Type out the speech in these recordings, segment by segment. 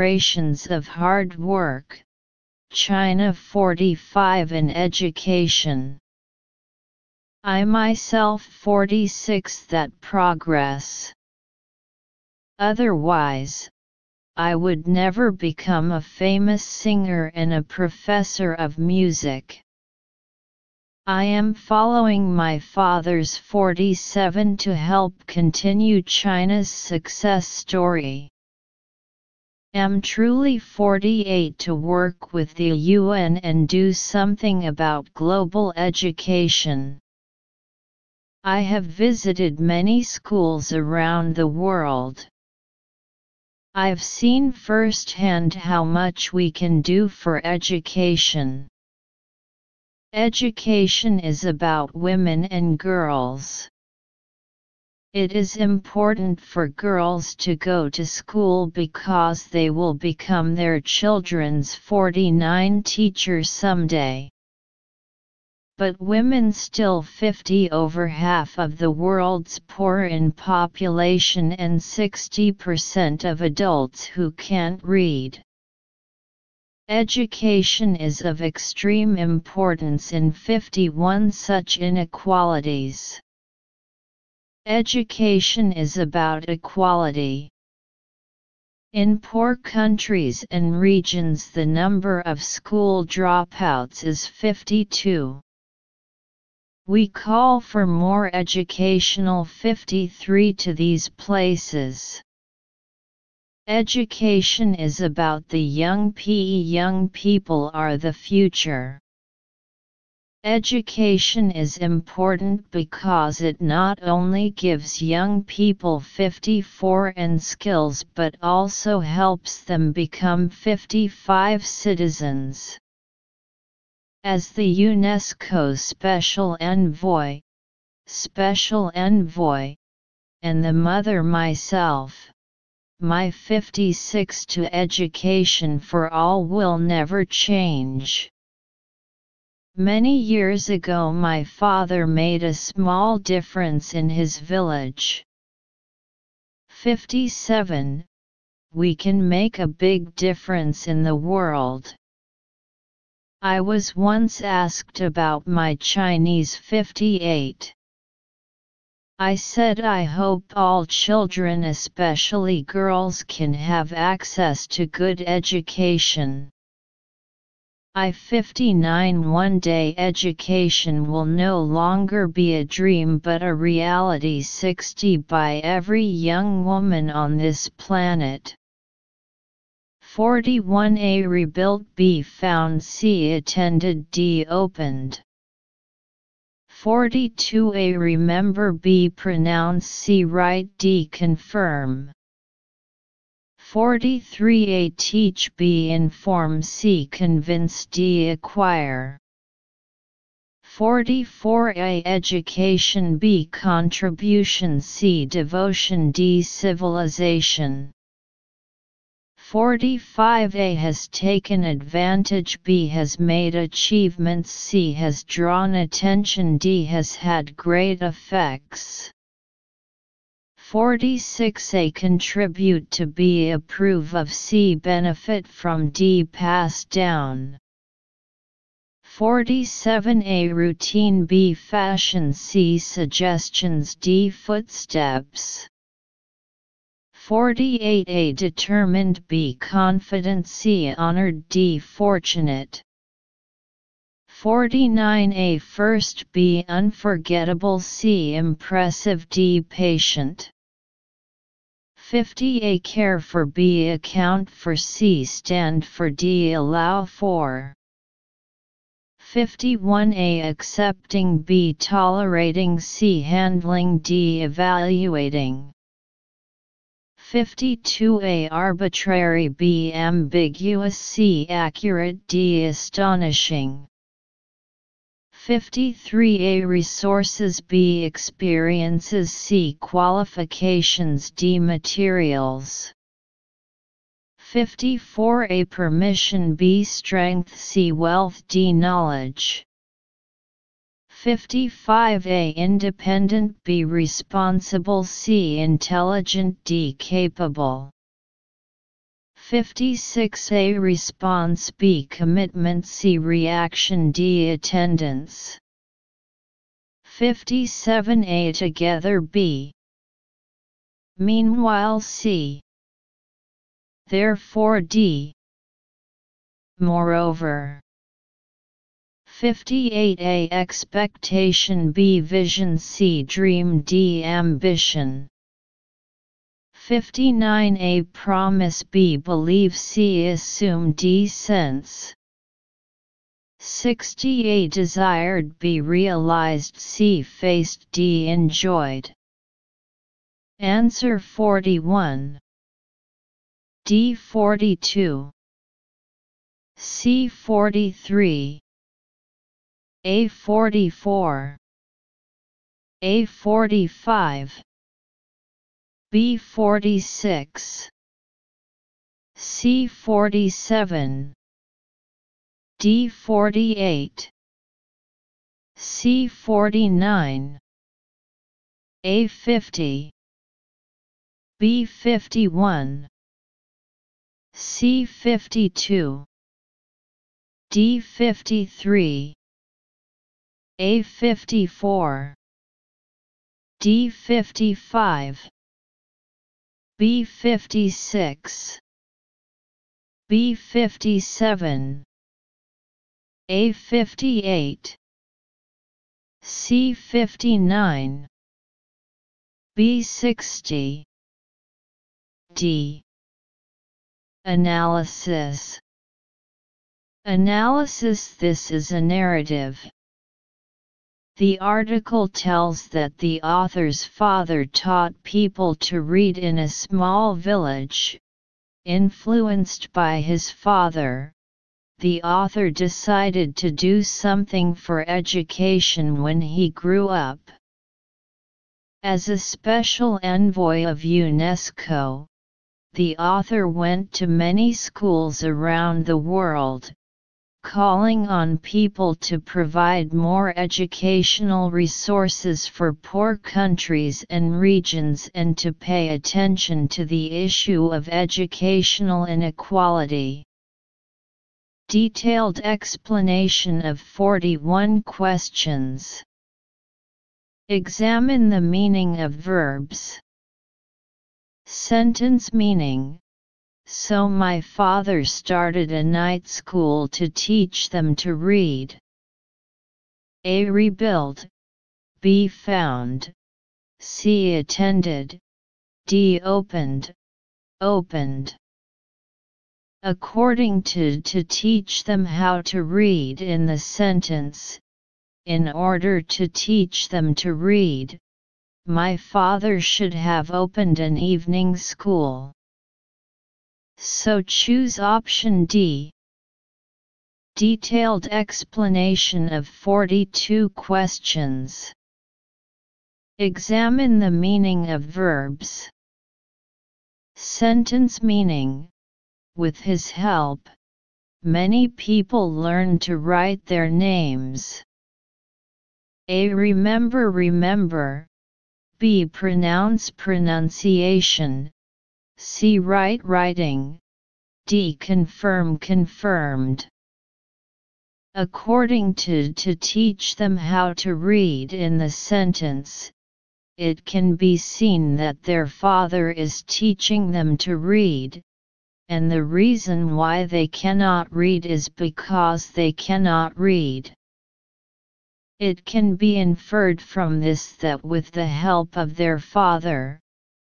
generations of hard work. China 45 in education. I myself 46 that progress. Otherwise, I would never become a famous singer and a professor of music. I am following my father's 47 to help continue China's success story. Am truly 48 to work with the UN and do something about global education. I have visited many schools around the world. I've seen firsthand how much we can do for education. Education is about women and girls. It is important for girls to go to school because they will become their children's 49 teacher someday but women still 50 over half of the world's poor in population and 60% of adults who can't read. Education is of extreme importance in 51 such inequalities. Education is about equality. In poor countries and regions the number of school dropouts is 52. We call for more educational 53 to these places. Education is about the young PE young people are the future. Education is important because it not only gives young people 54 and skills but also helps them become 55 citizens. As the UNESCO Special Envoy, Special Envoy, and the mother myself, my 56 to education for all will never change. Many years ago my father made a small difference in his village. 57. We can make a big difference in the world. I was once asked about my Chinese 58. I said I hope all children especially girls can have access to good education. I 59 One day education will no longer be a dream but a reality 60 by every young woman on this planet. 41A rebuilt B found C attended D opened. 42A remember B pronounce C write D confirm. 43A teach B inform C convince D acquire. 44A education B contribution C devotion D civilization. 45A has taken advantage B has made achievements C has drawn attention D has had great effects. 46A contribute to B approve of C benefit from D pass down. 47A routine B fashion C suggestions D footsteps. 48a determined B confident C honored D fortunate 49a first B unforgettable C impressive D patient 50a care for B account for C stand for D allow for 51a accepting B tolerating C handling D evaluating. 52a arbitrary b ambiguous c accurate d astonishing 53a resources b experiences c qualifications d materials. 54a permission b strength c wealth d knowledge. 55A Independent B Responsible C Intelligent D Capable 56A Response B Commitment C Reaction D Attendance. 57A Together B. Meanwhile C. Therefore D. Moreover. 58A Expectation B Vision C Dream D Ambition 59A Promise B Believe C Assume D Sense. 60A Desired B Realized C Faced D Enjoyed. Answer 41 D 42 C 43 A 44 A 45 B46 C47 D48 C49 A50 B51 C52 D53 A54 D55 B56 B57 A58 C59 B60 D. Analysis. Analysis This is a narrative. The article tells that the author's father taught people to read in a small village. Influenced by his father, the author decided to do something for education when he grew up. As a special envoy of UNESCO, the author went to many schools around the world, calling on people to provide more educational resources for poor countries and regions and to pay attention to the issue of educational inequality. Detailed explanation of 41 questions. Examine the meaning of verbs. Sentence meaning So my father started a night school to teach them to read. A. Rebuild. B. Found. C. Attended. D. Opened. Opened. According to to teach them how to read in the sentence, in order to teach them to read, my father should have opened an evening school. So choose option D. Detailed explanation of 42 questions. Examine the meaning of verbs. Sentence meaning With his help, many people learn to write their names. A. Remember, remember, B. Pronounce pronunciation. C. Write writing. D. Confirm confirmed. According to to teach them how to read in the sentence, it can be seen that their father is teaching them to read, and the reason why they cannot read is because they cannot read. It can be inferred from this that with the help of their father,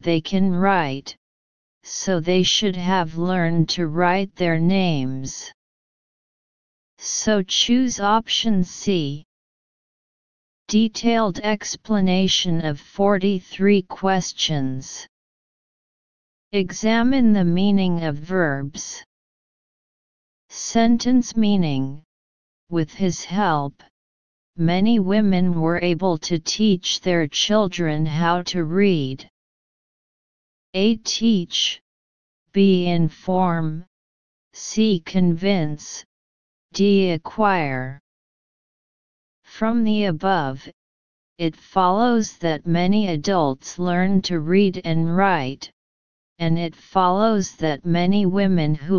they can write, so they should have learned to write their names. So choose option C. Detailed explanation of 43 questions. Examine the meaning of verbs. Sentence meaning With his help, many women were able to teach their children how to read. A. Teach. B. Inform. C. Convince. D. Acquire. From the above, it follows that many adults learn to read and write, and it follows that many women who